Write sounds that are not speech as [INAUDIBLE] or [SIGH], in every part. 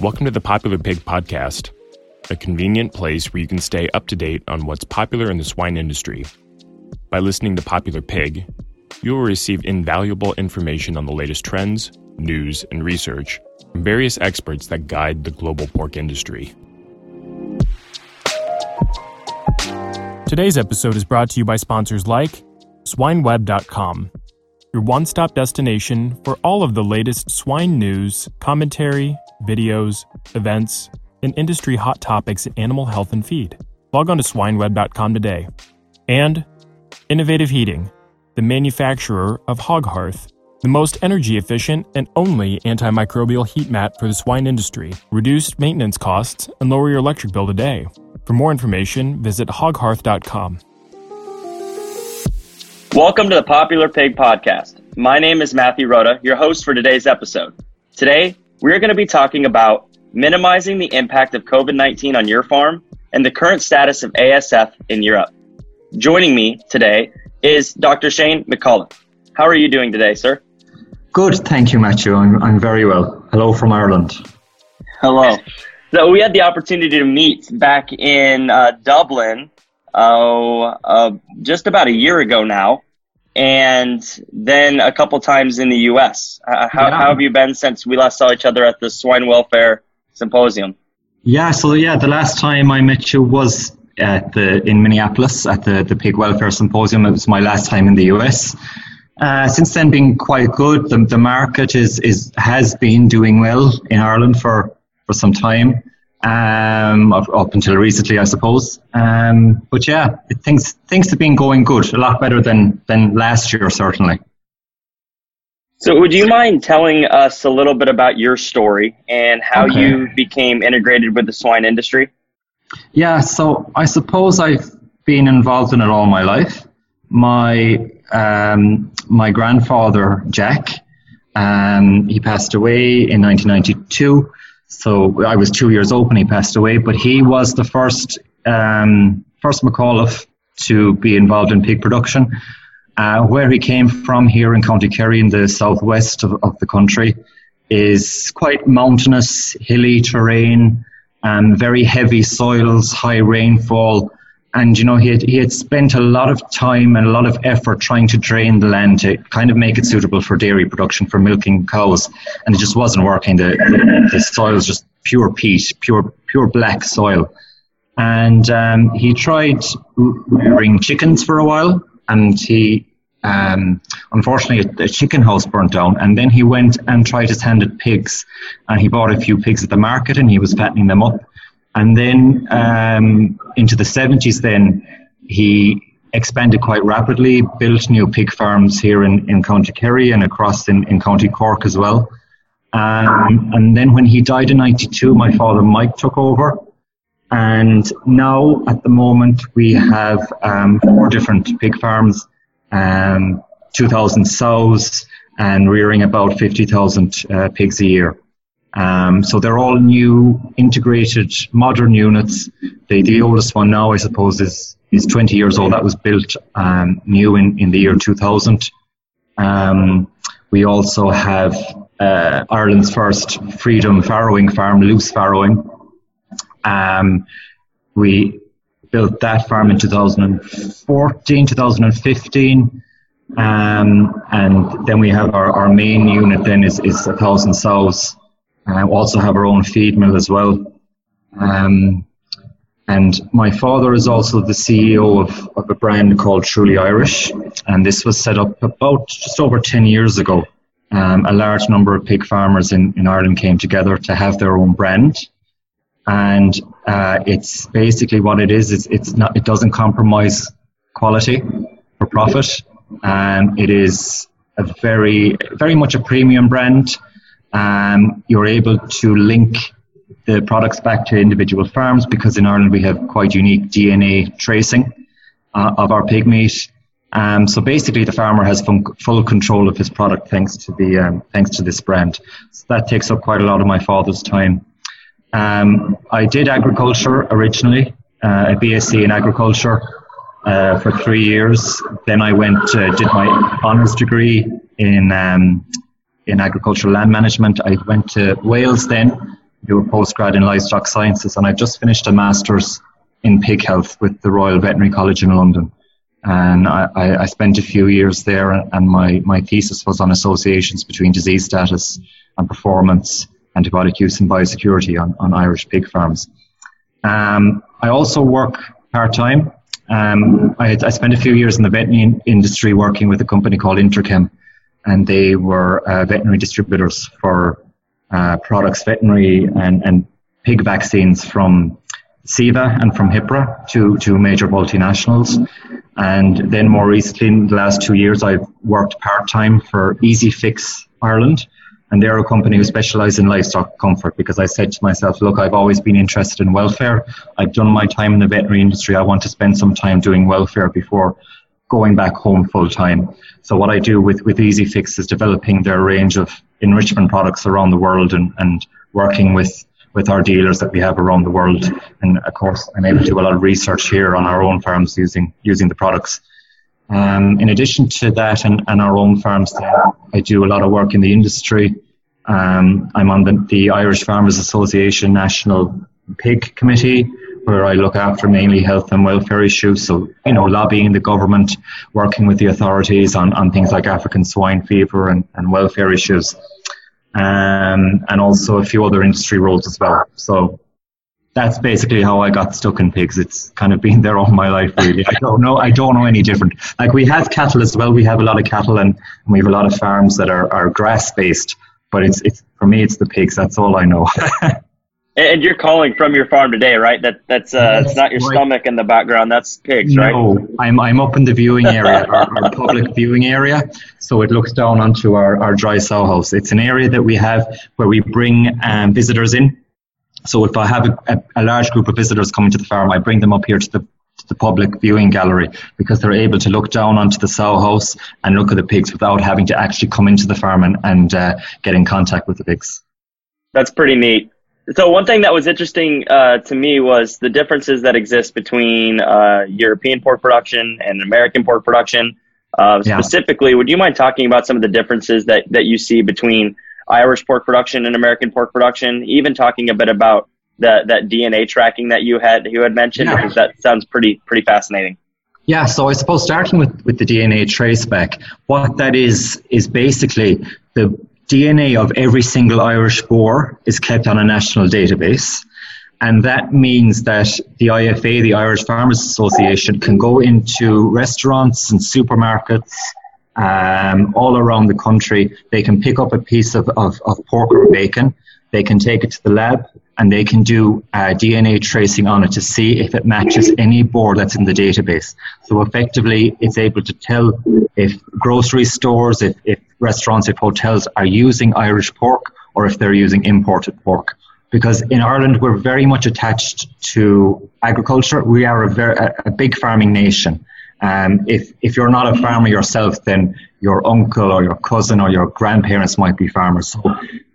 Welcome to the Popular Pig Podcast, a convenient place where you can stay up to date on what's popular in the swine industry. By listening to Popular Pig, you will receive invaluable information on the latest trends, news, and research from various experts that guide the global pork industry. Today's episode is brought to you by sponsors like SwineWeb.com, your one stop destination for all of the latest swine news, commentary, videos, events, and industry hot topics in animal health and feed. Log on to swineweb.com today. And Innovative Heating, the manufacturer of Hog Hearth, the most energy efficient and only antimicrobial heat mat for the swine industry. Reduce maintenance costs and lower your electric bill today. For more information, visit hoghearth.com. Welcome to the Popular Pig Podcast. My name is Matthew Rota, your host for today's episode. Today, we're going to be talking about minimizing the impact of COVID 19 on your farm and the current status of ASF in Europe. Joining me today is Dr. Shane McAuliffe. How are you doing today, sir? Good, thank you, Matthew. I'm, I'm very well. Hello from Ireland. Hello. So we had the opportunity to meet back in uh, Dublin uh, uh, just about a year ago now, and then a couple times in the U.S. Uh, how, yeah. how, have you been since we last saw each other at the Swine Welfare Symposium? Yeah, so yeah, the last time I met you was at the in Minneapolis at the the Pig Welfare Symposium. It was my last time in the U.S. Uh, since then, been quite good. The, the market is is has been doing well in Ireland for for some time, um, up, until recently, I suppose. Um, but yeah, it, things things have been going good, a lot better than than last year, certainly. So, would you mind telling us a little bit about your story and how okay. you became integrated with the swine industry? Yeah, so I suppose I've been involved in it all my life. My um, my grandfather Jack, um, he passed away in 1992. So I was two years old when he passed away. But he was the first um, first McAuliffe to be involved in pig production. Uh, where he came from here in County Kerry in the southwest of, of the country is quite mountainous, hilly terrain, and very heavy soils, high rainfall, and you know he had, he had spent a lot of time and a lot of effort trying to drain the land to kind of make it suitable for dairy production for milking cows. And it just wasn't working. The, the, the soil was just pure peat pure pure black soil. And um, he tried rearing chickens for a while. And he um, unfortunately a, chicken house burnt down. And then he went and tried his hand at pigs. And he bought a few pigs at the market and he was fattening them up and then um, into the 70s, then he expanded quite rapidly, built new pig farms here in, in County Kerry and across in, in County Cork as well. Um, and then when he died in 92, my father Mike took over. And now at the moment we have um, four different pig farms, um, 2,000 sows, and rearing about 50,000 uh, pigs a year. Um, so they're all new, integrated, modern units. The, the oldest one now, I suppose, is, is 20 years old. That was built um, new in, in the year 2000. Um, we also have uh, Ireland's first freedom farrowing farm, loose farrowing. Um, we built that farm in 2014, 2015. Um, and then we have our, our main unit then is, is a thousand sows uh, also have our own feed mill as well. Um, and my father is also the CEO of, of a brand called Truly Irish. And this was set up about just over 10 years ago. Um, a large number of pig farmers in, in Ireland came together to have their own brand. And uh, it's basically what it is. It's, it's not, it doesn't compromise quality for profit. Um, it is a very, very much a premium brand um, you're able to link the products back to individual farms because in Ireland we have quite unique DNA tracing uh, of our pig meat. Um, so basically, the farmer has full control of his product thanks to the um, thanks to this brand. So that takes up quite a lot of my father's time. Um, I did agriculture originally, uh, a BSc in agriculture uh, for three years. Then I went uh, did my honours degree in um, in agricultural land management. I went to Wales then, to do a postgrad in livestock sciences, and I've just finished a master's in pig health with the Royal Veterinary College in London. And I, I spent a few years there, and my, my thesis was on associations between disease status and performance, antibiotic use, and biosecurity on, on Irish pig farms. Um, I also work part time. Um, I, I, spent a few years in the veterinary industry working with a company called Interchem, and they were uh, veterinary distributors for uh, products, veterinary and, and pig vaccines from Ceva and from Hipra to, to major multinationals. And then more recently, in the last two years, I've worked part time for Easy Fix Ireland. And they're a company who specialise in livestock comfort because I said to myself, look, I've always been interested in welfare. I've done my time in the veterinary industry. I want to spend some time doing welfare before going back home full time. So what I do with, with Easy Fix is developing their range of enrichment products around the world and, and working with with our dealers that we have around the world. And of course, I'm able to do a lot of research here on our own farms using using the products. Um, in addition to that, and, and our own farms, I do a lot of work in the industry. Um, I'm on the, the Irish Farmers Association National Pig Committee, where I look after mainly health and welfare issues. So, you know, lobbying the government, working with the authorities on, on things like African swine fever and, and welfare issues um, and also a few other industry roles as well. So that's basically how I got stuck in pigs. It's kind of been [LAUGHS] there all my life, really. I don't know. I don't know any different. Like we have cattle as well. We have a lot of cattle, and, and we have a lot of farms that are, are grass based. But it's it's for me, it's the pigs. That's all I know. [LAUGHS] And you're calling from your farm today, right? That that's uh, it's not your stomach in the background. That's pigs, right? No, I'm I'm up in the viewing area, our, our, [LAUGHS] public viewing area. So it looks down onto our, our dry sow house. It's an area that we have where we bring um, visitors in. So if I have a, a, a, large group of visitors coming to the farm, I bring them up here to the to the public viewing gallery because they're able to look down onto the sow house and look at the pigs without having to actually come into the farm and, and uh, get in contact with the pigs. That's pretty neat. So one thing that was interesting uh, to me was the differences that exist between uh, European pork production and American pork production. Uh, yeah. Specifically, would you mind talking about some of the differences that, that you see between Irish pork production and American pork production? Even talking a bit about the, that DNA tracking that you had you had mentioned, yeah. because that sounds pretty pretty fascinating. Yeah, so I suppose starting with, with the DNA trace back, what that is is basically the DNA of every single Irish boar is kept on a national database. And that means that the IFA, the Irish Farmers Association, can go into restaurants and supermarkets um, all around the country. They can pick up a piece of, of, of pork or bacon. They can take it to the lab and they can do uh, DNA tracing on it to see if it matches any board that's in the database. So effectively, it's able to tell if grocery stores, if, if restaurants, if hotels are using Irish pork or if they're using imported pork. Because in Ireland, we're very much attached to agriculture. We are a, very, a big farming nation. Um, if, if you're not a farmer yourself, then your uncle or your cousin or your grandparents might be farmers. So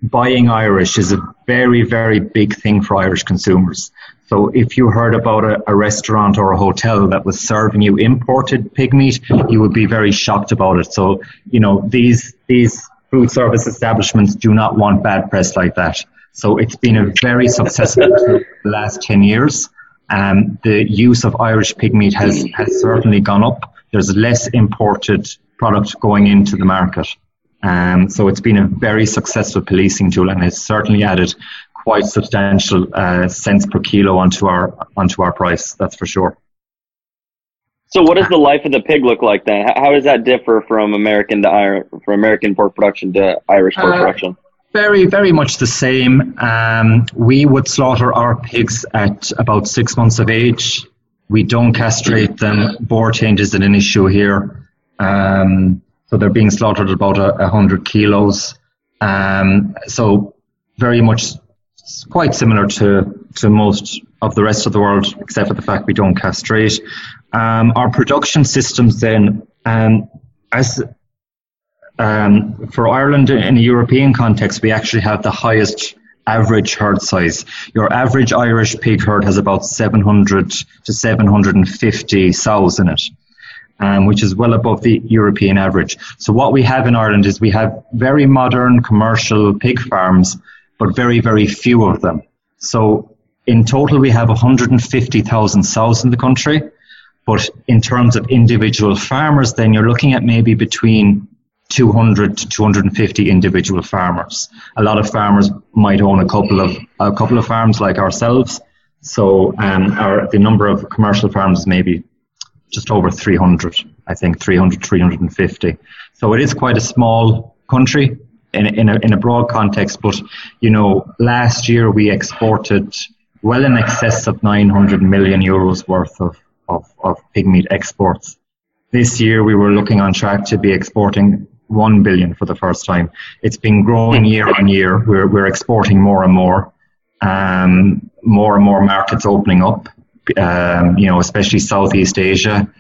buying Irish is a very, very big thing for Irish consumers. So if you heard about a, a, restaurant or a hotel that was serving you imported pig meat, you would be very shocked about it. So, you know, these, these food service establishments do not want bad press like that. So it's been a very successful the [LAUGHS] last 10 years. Um, the use of Irish pig meat has, has certainly gone up. There's less imported product going into the market. Um, so it's been a very successful policing tool and it's certainly added quite substantial uh, cents per kilo onto our onto our price. That's for sure. So, what does the life of the pig look like then? How does that differ from American to from American pork production to Irish pork uh, production? Very, very much the same. Um, we would slaughter our pigs at about six months of age. We don't castrate them. Boar taint isn't an issue here. Um, so they're being slaughtered at about a, hundred kilos. Um, so very much quite similar to, to most of the rest of the world, except for the fact we don't castrate. Um, our production systems then, um, as um, for Ireland in a European context, we actually have the highest average herd size. Your average Irish pig herd has about 700 to 750 sows in it. Um, which is well above the European average. So what we have in Ireland is we have very modern commercial pig farms but very, very few of them. So in total, we have 150,000 sows in the country. But in terms of individual farmers, then you're looking at maybe between 200 to 250 individual farmers. A lot of farmers might own a couple of a couple of farms like ourselves. So um, our, the number of commercial farms maybe just over 300. I think 300, 350. So it is quite a small country in, in, a, in a broad context. But you know, last year we exported well in excess of 900 million euros worth of, of, of pig meat exports. This year we were looking on track to be exporting 1 billion for the first time. It's been growing year on year. We're, we're exporting more and more. Um, more and more markets opening up, um, you know, especially Southeast Asia.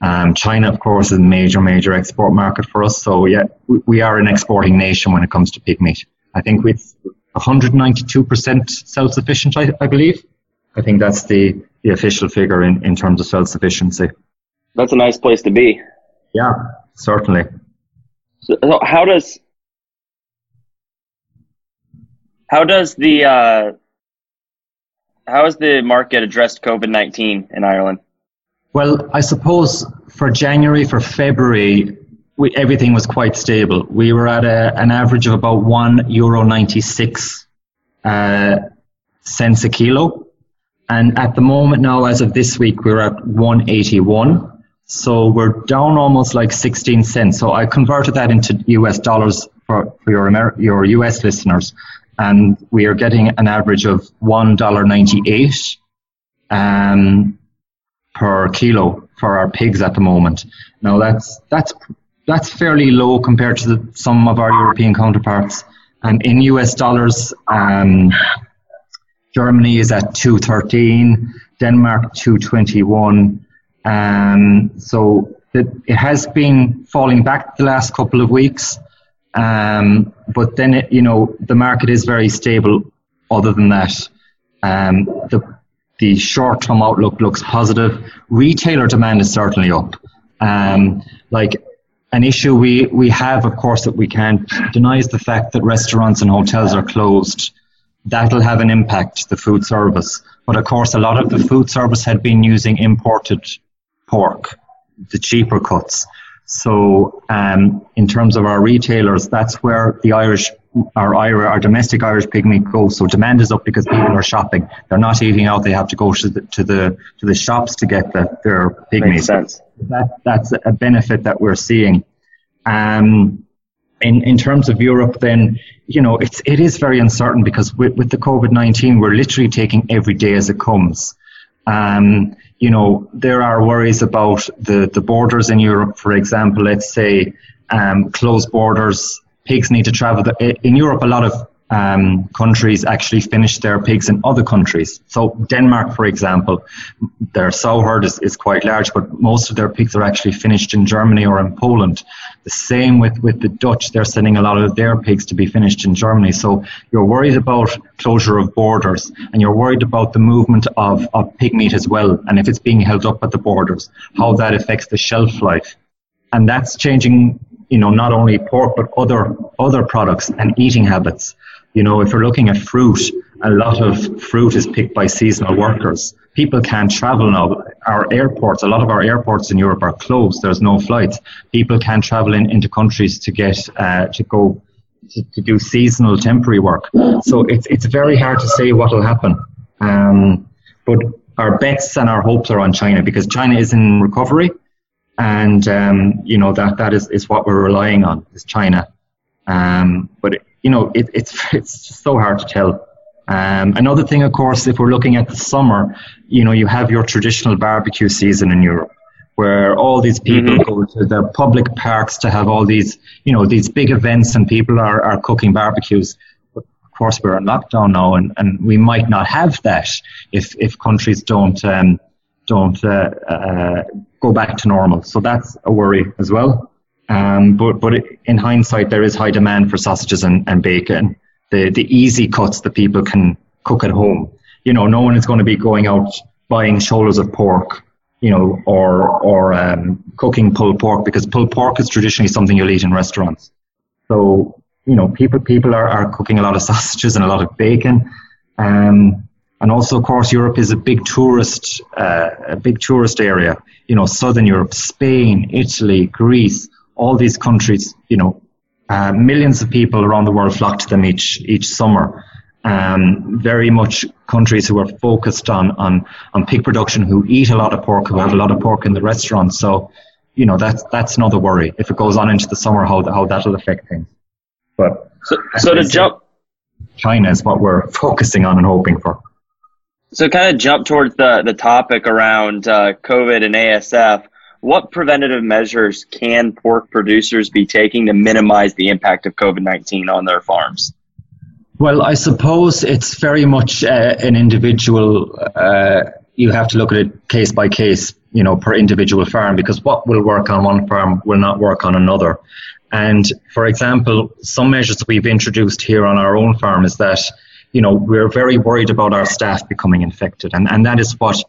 Um, China, of course, is a major, major export market for us. So, yeah, we, we are an exporting nation when it comes to pig meat. I think with 192% self sufficient, I, I, believe. I think that's the, the official figure in, in terms of self sufficiency. That's a nice place to be. Yeah, certainly. So, how does how does the uh, how has the market addressed COVID nineteen in Ireland? Well, I suppose for January, for February, we, everything was quite stable. We were at a, an average of about one euro ninety six uh, cents a kilo, and at the moment now, as of this week, we're at one eighty one. So we're down almost like 16 cents. So I converted that into US dollars for, for your, Amer- your US listeners. And we are getting an average of $1.98 um, per kilo for our pigs at the moment. Now that's, that's, that's fairly low compared to the, some of our European counterparts. And in US dollars, um, Germany is at 213, Denmark 221, um, so it, it, has been falling back the last couple of weeks, um, but then it, you know the market is very stable. Other than that, um, the the short term outlook looks positive. Retailer demand is certainly up. Um, like an issue we, we have, of course, that we can't deny is the fact that restaurants and hotels are closed. That'll have an impact, the food service. But of course, a lot of the food service had been using imported pork, the cheaper cuts. So, um, in terms of our retailers, that's where the Irish, our, our domestic Irish pig meat goes. So demand is up because people are shopping. They're not eating out. They have to go to the to the, to the shops to get the, their pig Makes meat. Sense. That that's a benefit that we're seeing. Um, in in terms of Europe, then you know it's it is very uncertain because with, with the COVID nineteen, we're literally taking every day as it comes. Um, you know, there are worries about the, the borders in Europe, for example. Let's say um, closed borders, pigs need to travel. In Europe, a lot of um, countries actually finish their pigs in other countries. So Denmark, for example, their sow herd is, is quite large, but most of their pigs are actually finished in Germany or in Poland. The same with, with the Dutch, they're sending a lot of their pigs to be finished in Germany. So you're worried about closure of borders and you're worried about the movement of, of pig meat as well. And if it's being held up at the borders, how that affects the shelf life. And that's changing you know, not only pork but other other products and eating habits. You know, if we're looking at fruit, a lot of fruit is picked by seasonal workers. People can't travel now. Our airports, a lot of our airports in Europe are closed. There's no flights. People can't travel in, into countries to get uh, to go to, to, do seasonal temporary work. So it's it's very hard to say what will happen. Um, but our bets and our hopes are on China because China is in recovery and um, you know that that is, is what we're relying on is China. Um, but it, you know it, it's [LAUGHS] it's so hard to tell. Um, another thing, of course, if we're looking at the summer, you know you have your traditional barbecue season in Europe, where all these people mm-hmm. go to their public parks to have all these you know these big events, and people are, are cooking barbecues. But of course, we're in lockdown now, and, and we might not have that if if countries don't um, don't uh, uh, go back to normal. So that's a worry as well. Um, but but in hindsight, there is high demand for sausages and, and bacon, the the easy cuts that people can cook at home. You know, no one is going to be going out buying shoulders of pork, you know, or or um, cooking pulled pork because pulled pork is traditionally something you'll eat in restaurants. So you know, people people are, are cooking a lot of [LAUGHS] sausages and a lot of bacon. Um, And also, of course, Europe is a big tourist, uh, a big tourist area. You know, Southern Europe, Spain, Italy, Greece, all these countries. You know, uh, millions of people around the world flock to them each each summer. Um, very much countries who are focused on, on on pig production, who eat a lot of pork, who have a lot of pork in the restaurants. So, you know, that's that's another worry if it goes on into the summer, how how that'll affect things. But so, so to jump, China is what we're focusing on and hoping for. So, kind of jump towards the the topic around uh, COVID and ASF. What preventative measures can pork producers be taking to minimize the impact of COVID nineteen on their farms? Well, I suppose it's very much uh, an individual. Uh, you have to look at it case by case, you know, per individual farm, because what will work on one farm will not work on another. And for example, some measures that we've introduced here on our own farm is that you know, we're very worried about our staff becoming infected, and, and that is what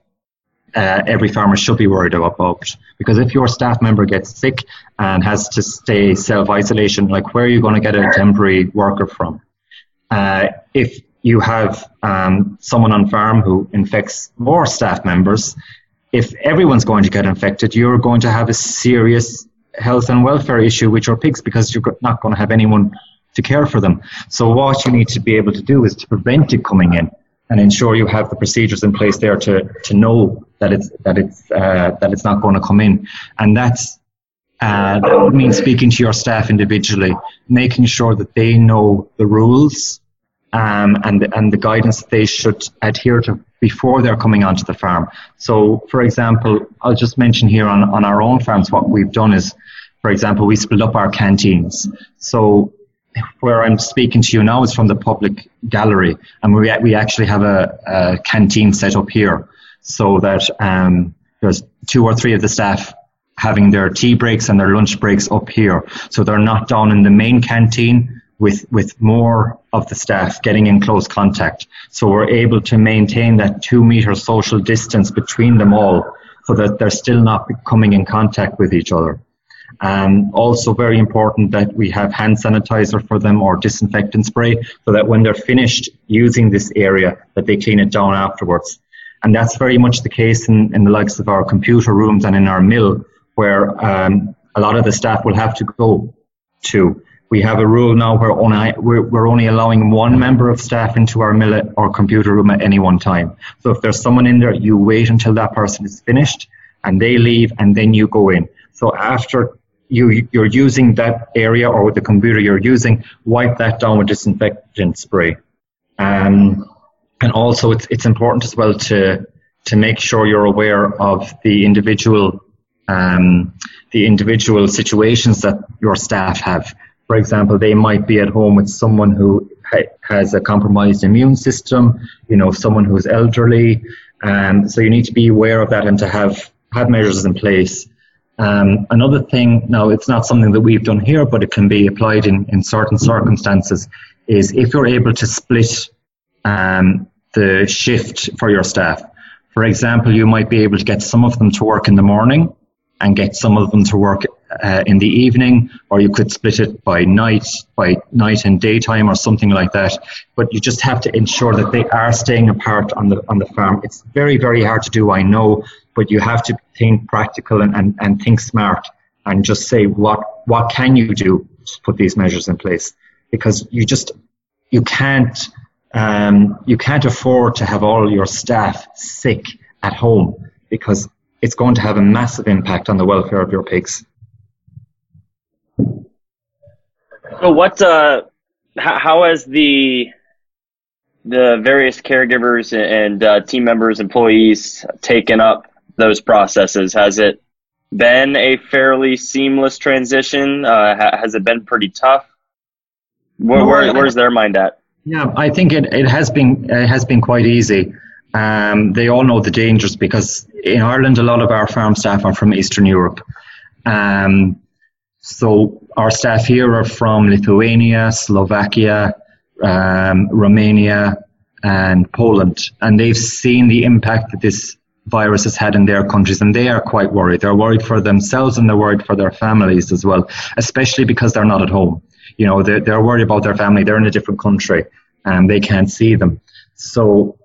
uh, every farmer should be worried about. Because if your staff member gets sick and has to stay self isolation, like where are you going to get a temporary worker from? Uh, if you have um, someone on farm who infects more staff members, if everyone's going to get infected, you're going to have a serious health and welfare issue with your pigs because you're not going to have anyone to care for them. So what you need to be able to do is to prevent it coming in and ensure you have the procedures in place there to, to know that it's that it's uh, that it's not going to come in, and that's uh, that means speaking to your staff individually, making sure that they know the rules um, and and the guidance that they should adhere to before they're coming onto the farm. So, for example, I'll just mention here on, on our own farms what we've done is, for example, we split up our canteens. So where I'm speaking to you now is from the public gallery, and we we actually have a, a canteen set up here, so that um, there's two or three of the staff having their tea breaks and their lunch breaks up here, so they're not down in the main canteen with with more of the staff getting in close contact. So we're able to maintain that two meter social distance between them all, so that they're still not coming in contact with each other. Um, also very important that we have hand sanitizer for them or disinfectant spray so that when they're finished using this area that they clean it down afterwards. And that's very much the case in, in the likes of our computer rooms and in our mill where um, a lot of the staff will have to go to. We have a rule now where only, we're, we're only allowing one member of staff into our mill or computer room at any one time. So if there's someone in there, you wait until that person is finished and they leave and then you go in. So after you, you're using that area or with the computer you're using, wipe that down with disinfectant spray. Um, and also, it's, it's important as well to, to make sure you're aware of the individual, um, the individual situations that your staff have. For example, they might be at home with someone who ha- has a compromised immune system, you know, someone who's elderly. Um, so you need to be aware of that and to have, have measures in place um, another thing, now it's not something that we've done here, but it can be applied in, in certain circumstances, is if you're able to split um, the shift for your staff. For example, you might be able to get some of them to work in the morning and get some of them to work uh, in the evening, or you could split it by night, by night and daytime, or something like that. But you just have to ensure that they are staying apart on the on the farm. It's very very hard to do, I know, but you have to think practical and, and, and think smart and just say what what can you do to put these measures in place because you just you can't um, you can't afford to have all your staff sick at home because it's going to have a massive impact on the welfare of your pigs. So what? Uh, how, how has the the various caregivers and uh, team members, employees taken up those processes? Has it been a fairly seamless transition? Uh, ha- has it been pretty tough? Where, where, where's their mind at? Yeah, I think it, it has been it has been quite easy. Um, they all know the dangers because in Ireland, a lot of our farm staff are from Eastern Europe. Um, so our staff here are from Lithuania, Slovakia, um, Romania, and Poland, and they've seen the impact that this virus has had in their countries, and they are quite worried. They're worried for themselves and they're worried for their families as well, especially because they're not at home. You know, they're, they're worried about their family. They're in a different country and they can't see them. So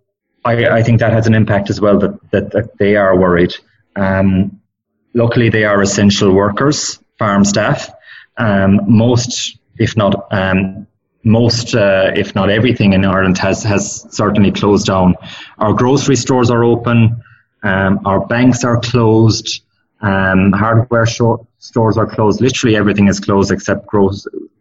I, I think that has an impact as well that, that, that they are worried. Um, luckily, they are essential workers, farm staff. Um, most, if not um, most, uh, if not everything in Ireland has, has certainly closed down. Our grocery stores are open, um, our banks are closed, um, hardware stores are closed. Literally everything is closed except gro-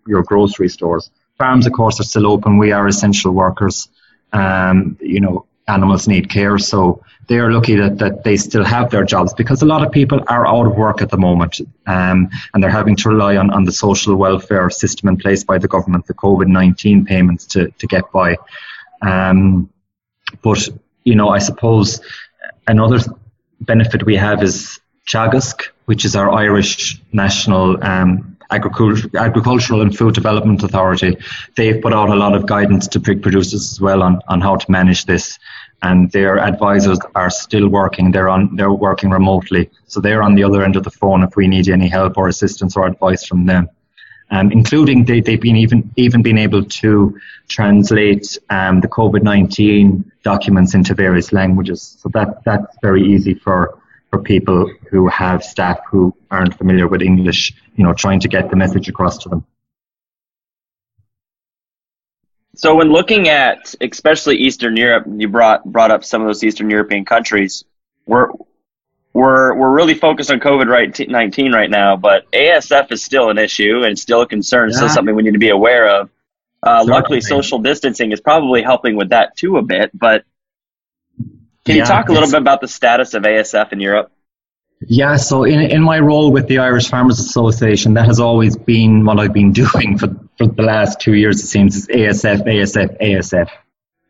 your grocery stores. Farms, of course, are still open. We are essential workers. Um, you know, animals need care. So they are lucky that, that they still have their jobs because a lot of people are out of work at the moment um, and they're having to rely on, on the social welfare system in place by the government, the COVID 19 payments to, to get by. Um, but, you know, I suppose another benefit we have is Teagasc, which is our Irish national um, Agricultural and Food Development Authority. They've put out a lot of guidance to pig producers as well on, on how to manage this and their advisors are still working. They're on they're working remotely, so they're on the other end of the phone if we need any help or assistance or advice from them. Um, including they, they've been even even been able to translate um, the COVID nineteen documents into various languages. So that that's very easy for for people who have staff who aren't familiar with English. You know, trying to get the message across to them. So when looking at especially Eastern Europe, you brought brought up some of those Eastern European countries. We're we're we're really focused on COVID right nineteen right now, but ASF is still an issue and still a concern, yeah. still something we need to be aware of. Uh, luckily, social distancing is probably helping with that too a bit. But can yeah, you talk a little bit about the status of ASF in Europe? Yeah, so in, in my role with the Irish Farmers Association, that has always been what I've been [LAUGHS] doing for, for the last two years, it seems, is ASF, ASF, ASF.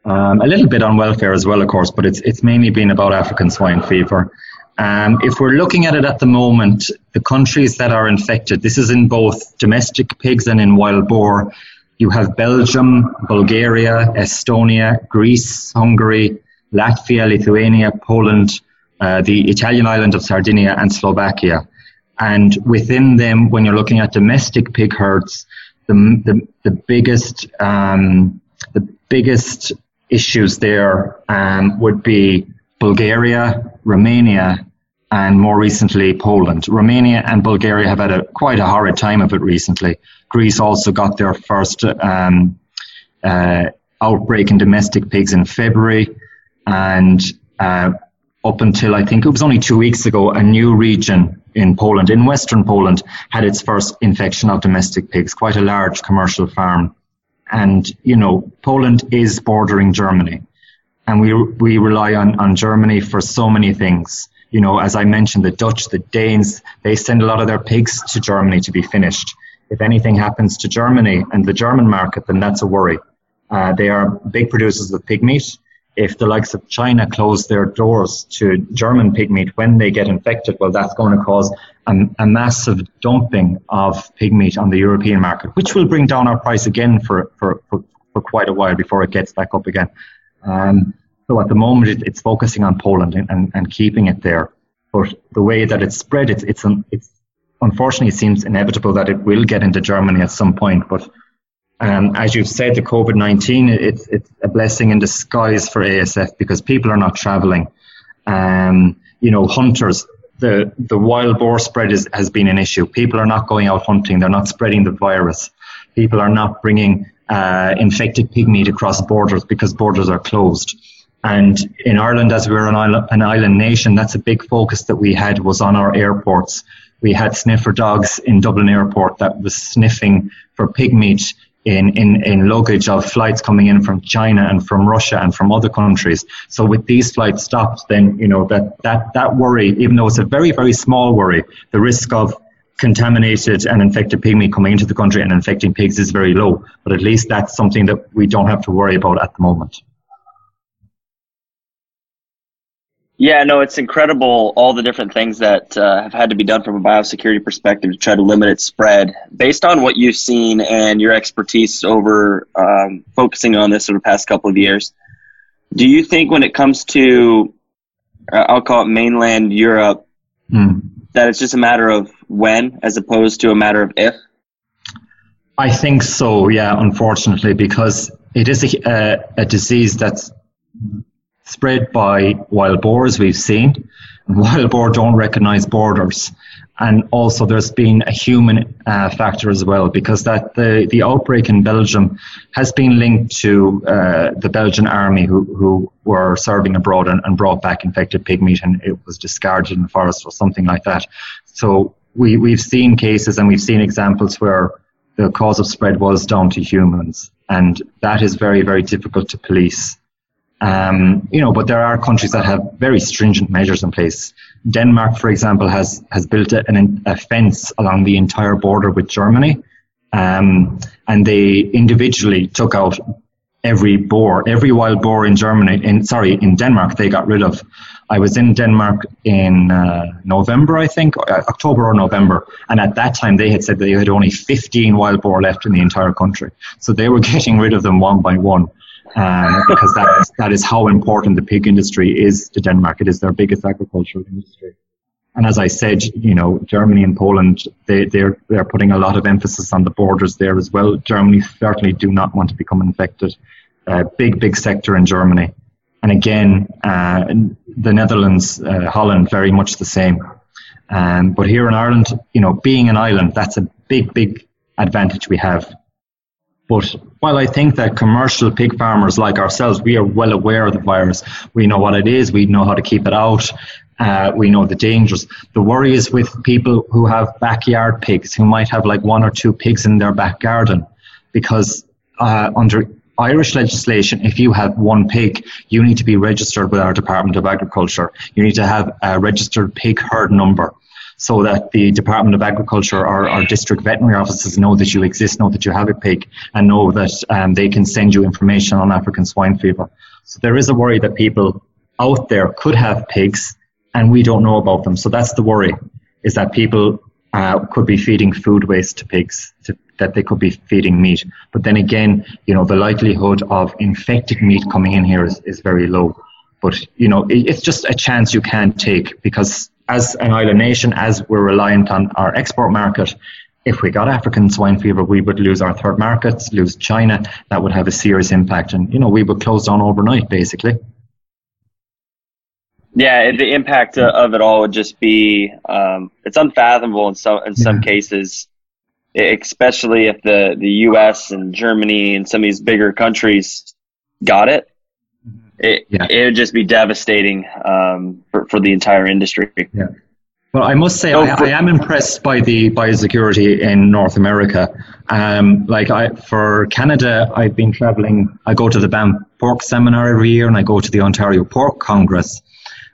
Um, a little bit on welfare as well, of course, but it's, it's mainly been about African swine fever. Um, if we're looking at it at the moment, the countries that are infected, this is in both domestic pigs and in wild boar. You have Belgium, Bulgaria, Estonia, Greece, Hungary, Latvia, Lithuania, Poland, uh, the Italian island of Sardinia and Slovakia. And within them, when you're looking at domestic pig herds, the, the, the biggest um, the biggest issues there um, would be Bulgaria, Romania, and more recently Poland. Romania and Bulgaria have had a quite a horrid time of it recently. Greece also got their first um, uh, outbreak in domestic pigs in February, and uh, up until I think it was only two weeks ago, a new region in Poland, in western Poland, had its first infection of domestic pigs, quite a large commercial farm. And, you know, Poland is bordering Germany. And we, we rely on, on Germany for so many things. You know, as I mentioned, the Dutch, the Danes, they send a lot of their pigs to Germany to be finished. If anything happens to Germany and the German market, then that's a worry. Uh, they are big producers of pig meat if the likes of China close their doors to German pig meat when they get infected, well, that's going to cause a, a, massive dumping of pig meat on the European market, which will bring down our price again for, for, for, for quite a while before it gets back up again. Um, so at the moment, it, it's focusing on Poland and, and, and, keeping it there. But the way that it's spread, it's, it's, it's unfortunately, it seems inevitable that it will get into Germany at some point. But um, as you've said, the COVID 19, it's, it's a blessing in disguise for ASF because people are not traveling. Um, you know, hunters, the, the wild boar spread is, has been an issue. People are not going out hunting, they're not spreading the virus. People are not bringing uh, infected pig meat across borders because borders are closed. And in Ireland, as we're an island, an island nation, that's a big focus that we had was on our airports. We had sniffer dogs in Dublin Airport that was sniffing for pig meat in, in, in luggage of flights coming in from China and from Russia and from other countries. So with these flights stopped, then you know that that that worry, even though it's a very very small worry, the risk of contaminated and infected meat coming into the country and infecting pigs is very low. But at least that's something that we don't have to worry about at the moment. Yeah, no, it's incredible all the different things that uh, have had to be done from a biosecurity perspective to try to limit its spread. Based on what you've seen and your expertise over um, focusing on this over the past couple of years, do you think when it comes to, uh, I'll call it mainland Europe, hmm. that it's just a matter of when as opposed to a matter of if? I think so, yeah, unfortunately, because it is a, a, a disease that's spread by wild boars we've seen. Wild boar don't recognize borders and also there's been a human uh, factor as well because that the, the outbreak in Belgium has been linked to uh, the Belgian army who, who were serving abroad and, and, brought back infected pig meat and it was discarded in the forest or something like that. So we, we've seen cases and we've seen examples where the cause of spread was down to humans and that is very, very difficult to police. Um, you know, but there are countries that have very stringent measures in place. Denmark, for example, has has built a, an, a fence along the entire border with Germany, um, and they individually took out every boar, every wild boar in Germany. In sorry, in Denmark, they got rid of. I was in Denmark in uh, November, I think, uh, October or November, and at that time they had said they had only 15 wild boar left in the entire country. So they were [LAUGHS] getting rid of them one by one um, because that is, that is how important the pig industry is to Denmark. It is their biggest agricultural industry. And as I said, you know, Germany and Poland, they, they're, they're putting a lot of emphasis on the borders there as well. Germany certainly do not want to become infected. Uh, big, big sector in Germany. And again, uh, the Netherlands, uh, Holland, very much the same. Um, but here in Ireland, you know, being an island, that's a big, big advantage we have. But while I think that commercial pig farmers like ourselves, we are well aware of the virus. We know what it is. We know how to keep it out. Uh, we know the dangers. The worry is with people who have backyard pigs, who might have like one or two pigs in their back garden, because uh, under Irish legislation, if you have one pig, you need to be registered with our Department of Agriculture. You need to have a registered pig herd number so that the Department of Agriculture or, or district veterinary offices know that you exist, know that you have a pig, and know that um, they can send you information on African swine fever. So there is a worry that people out there could have pigs and we don't know about them. So that's the worry, is that people uh, could be feeding food waste to pigs, to, that they could be feeding meat. But then again, you know, the likelihood of infected meat coming in here is, is very low. But, you know, it, it's just a chance you can't take because as an island nation, as we're reliant on our export market, if we got African swine fever, we would lose our third markets, lose China. That would have a serious impact, and you know we would close down overnight, basically. Yeah, the impact of it all would just be um, it's unfathomable in some in some yeah. cases, especially if the the U.S. and Germany and some of these bigger countries got it it, yeah. it would just be devastating um, for, for the entire industry. Yeah. Well, I must say, I, I, am impressed by the biosecurity in North America. Um, like I, for Canada, I've been traveling. I go to the Banff Pork Seminar every year, and I go to the Ontario Pork Congress.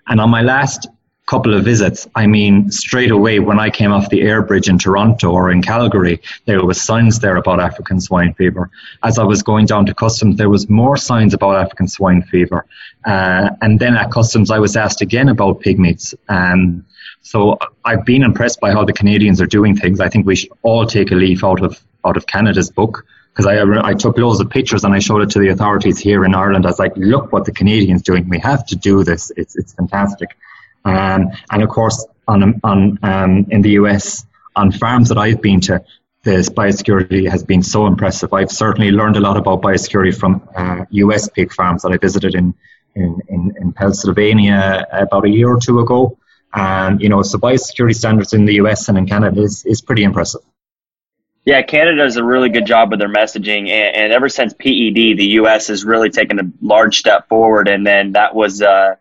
And on my last couple of visits, I mean, straight away when I came off the air bridge in Toronto or in Calgary, there was signs there about African swine fever. As I was going down to customs, there was more signs about African swine fever. Uh, and then at customs, I was asked again about pig meats. Um, so I've been impressed by how the Canadians are doing things. I think we should all take a leaf out of out of Canada's book because I, I took loads of pictures and I showed it to the authorities here in Ireland. I was like, look what the Canadians doing. We have to do this. It's it's fantastic. Um, and of course, on, on um, in the US, on farms that I've been to, this biosecurity has been so impressive. I've certainly learned a lot about biosecurity from uh, US pig farms that I visited in, in, in, in, Pennsylvania about a year or two ago. And, you know, so biosecurity standards in the US and in Canada is, is pretty impressive. Yeah, Canada does a really good job with their messaging. And, and ever since PED, the US has really taken a large step forward. And then that was, uh,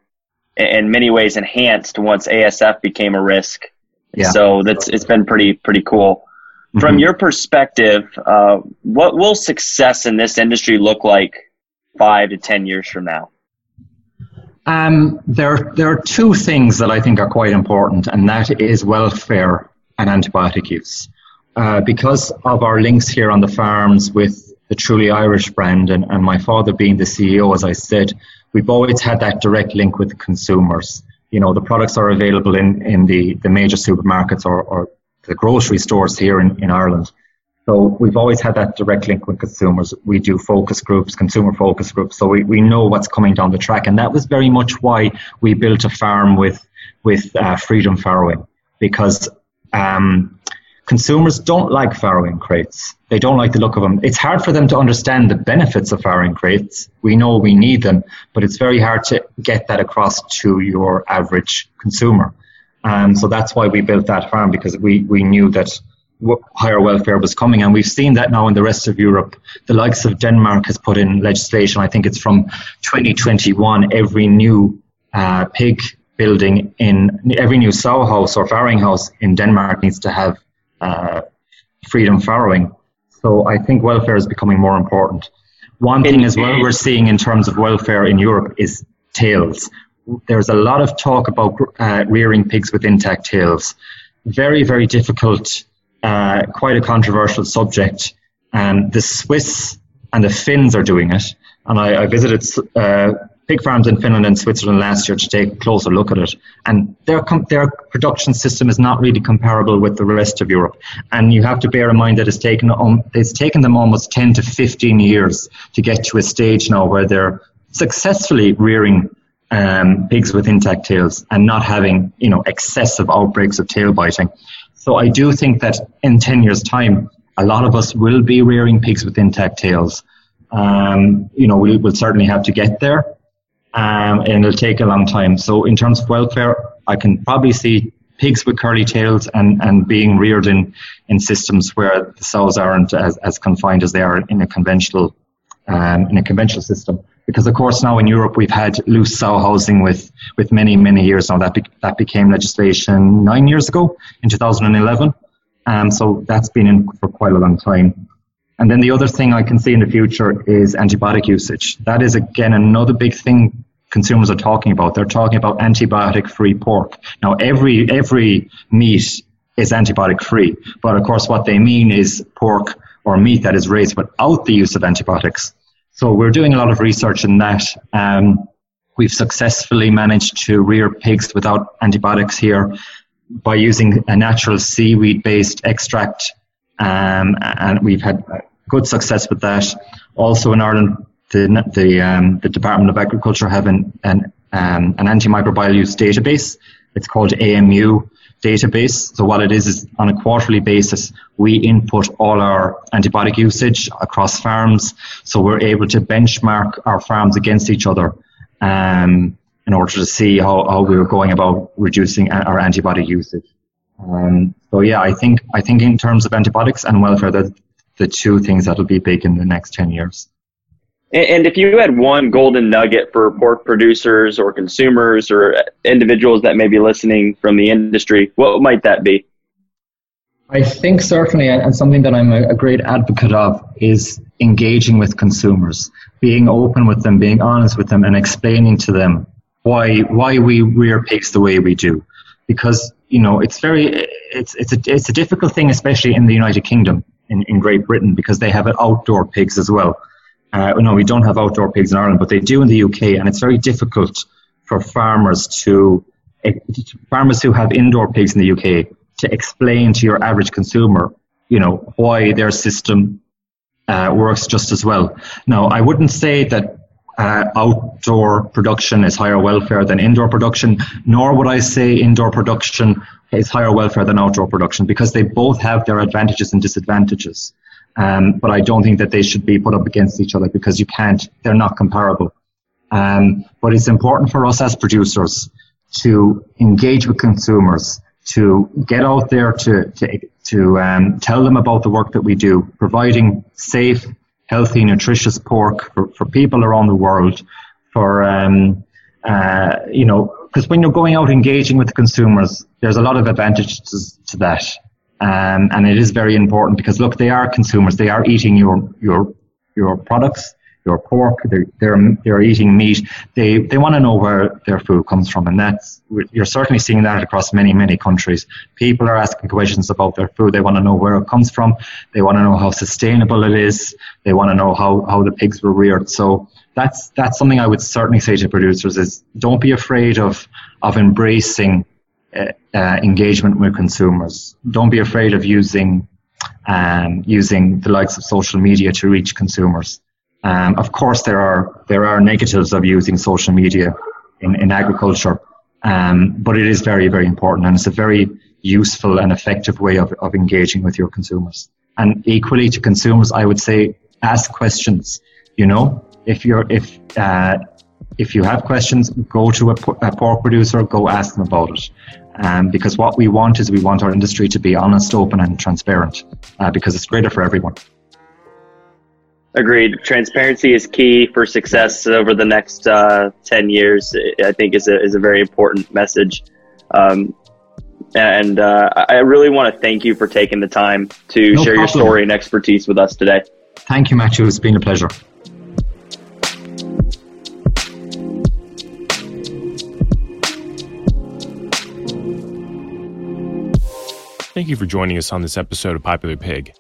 in many ways enhanced once ASF became a risk. Yeah. So that's it's been pretty pretty cool. Mm-hmm. From your perspective, uh, what will success in this industry look like five to ten years from now? Um, there, there are two things that I think are quite important, and that is welfare and antibiotic use. Uh, because of our links here on the farms with the Truly Irish brand, and, and my father being the CEO, as I said, we've always had that direct link with consumers. You know, the products are available in, in the, the major supermarkets or, or the grocery stores here in, in Ireland. So we've always had that direct link with consumers. We do focus groups, consumer focus groups, so we, we know what's coming down the track. And that was very much why we built a farm with, with uh, Freedom Farrowing, because um, consumers don't like farrowing crates. They don't like the look of them. It's hard for them to understand the benefits of farrowing crates. We know we need them, but it's very hard to get that across to your average consumer. And so that's why we built that farm because we, we knew that higher welfare was coming. And we've seen that now in the rest of Europe. The likes of Denmark has put in legislation, I think it's from 2021, every new uh, pig building in every new sow house or farrowing house in Denmark needs to have uh, freedom farrowing. So I think welfare is becoming more important. One thing as well we're seeing in terms of welfare in Europe is tails. There's a lot of talk about uh, rearing pigs with intact tails. Very, very difficult, uh, quite a controversial subject. Um, the Swiss and the Finns are doing it. And I, I visited uh, pig farms in Finland and Switzerland last year to take a closer look at it. And their, com- their production system is not really comparable with the rest of Europe. And you have to bear in mind that it's taken, um, it's taken them almost 10 to 15 years to get to a stage now where they're successfully rearing um, pigs with intact tails and not having, you know, excessive outbreaks of tail biting. So I do think that in 10 years' time, a lot of us will be rearing pigs with intact tails. Um, you know, we will certainly have to get there um, and it'll take a long time. So in terms of welfare, I can probably see pigs with curly tails and, and being reared in, in systems where the sows aren't as, as confined as they are in a conventional um, in a conventional system. Because of course now in Europe we've had loose sow housing with, with many many years now. That be, that became legislation nine years ago in 2011. Um, so that's been in for quite a long time. And then the other thing I can see in the future is antibiotic usage. That is again another big thing consumers are talking about. They're talking about antibiotic free pork. Now every every meat is antibiotic free, but of course what they mean is pork or meat that is raised without the use of antibiotics. So we're doing a lot of research in that. Um, we've successfully managed to rear pigs without antibiotics here by using a natural seaweed based extract um, and we've had good success with that. Also in Ireland, the the, um, the Department of Agriculture have an an, um, an antimicrobial use database. It's called AMU database. So what it is is on a quarterly basis, we input all our antibiotic usage across farms. So we're able to benchmark our farms against each other um, in order to see how, how we were going about reducing our antibiotic usage. Um, so yeah, I think I think in terms of antibiotics and welfare, the the two things that'll be big in the next ten years. And if you had one golden nugget for pork producers or consumers or individuals that may be listening from the industry, what might that be? I think certainly, and something that I'm a great advocate of, is engaging with consumers, being open with them, being honest with them, and explaining to them why why we rear pigs the way we do. Because you know, it's very, it's, it's, a, it's a difficult thing, especially in the United Kingdom, in, in Great Britain, because they have outdoor pigs as well. Uh, no, we don't have outdoor pigs in Ireland, but they do in the UK, and it's very difficult for farmers to, farmers who have indoor pigs in the UK, to explain to your average consumer, you know, why their system uh, works just as well. Now, I wouldn't say that uh, outdoor production is higher welfare than indoor production, nor would I say indoor production is higher welfare than outdoor production because they both have their advantages and disadvantages. Um, but I don't think that they should be put up against each other because you can't, they're not comparable. Um, but it's important for us as producers to engage with consumers, to get out there to, to, to um, tell them about the work that we do, providing safe, healthy, nutritious pork for, for people around the world. For um, uh, you know, because when you're going out engaging with consumers, there's a lot of advantages to that, um, and it is very important because look, they are consumers. They are eating your your your products your pork, they're, they're, they're eating meat. They, they want to know where their food comes from. And that's, you're certainly seeing that across many, many countries. People are asking questions about their food. They want to know where it comes from. They want to know how sustainable it is. They want to know how, how the pigs were reared. So that's, that's something I would certainly say to producers is don't be afraid of, of embracing uh, uh, engagement with consumers. Don't be afraid of using um, using the likes of social media to reach consumers. Um, of course, there are there are negatives of using social media in, in agriculture, um, but it is very very important, and it's a very useful and effective way of, of engaging with your consumers. And equally to consumers, I would say ask questions. You know, if you're if uh, if you have questions, go to a, a pork producer, go ask them about it. Um, because what we want is we want our industry to be honest, open, and transparent, uh, because it's greater for everyone. Agreed. Transparency is key for success over the next uh, ten years. I think is a is a very important message. Um, and uh, I really want to thank you for taking the time to no share problem. your story and expertise with us today. Thank you, Matthew. It's been a pleasure. Thank you for joining us on this episode of Popular Pig.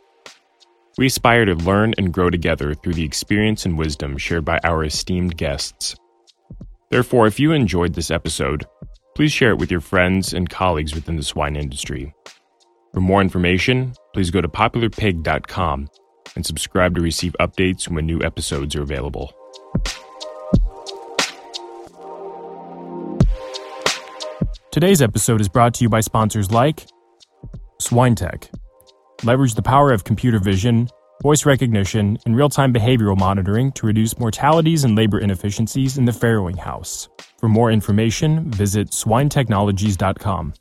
We aspire to learn and grow together through the experience and wisdom shared by our esteemed guests. Therefore, if you enjoyed this episode, please share it with your friends and colleagues within the swine industry. For more information, please go to popularpig.com and subscribe to receive updates when new episodes are available. Today's episode is brought to you by sponsors like SwineTech. Leverage the power of computer vision, voice recognition, and real time behavioral monitoring to reduce mortalities and labor inefficiencies in the farrowing house. For more information, visit swinetechnologies.com.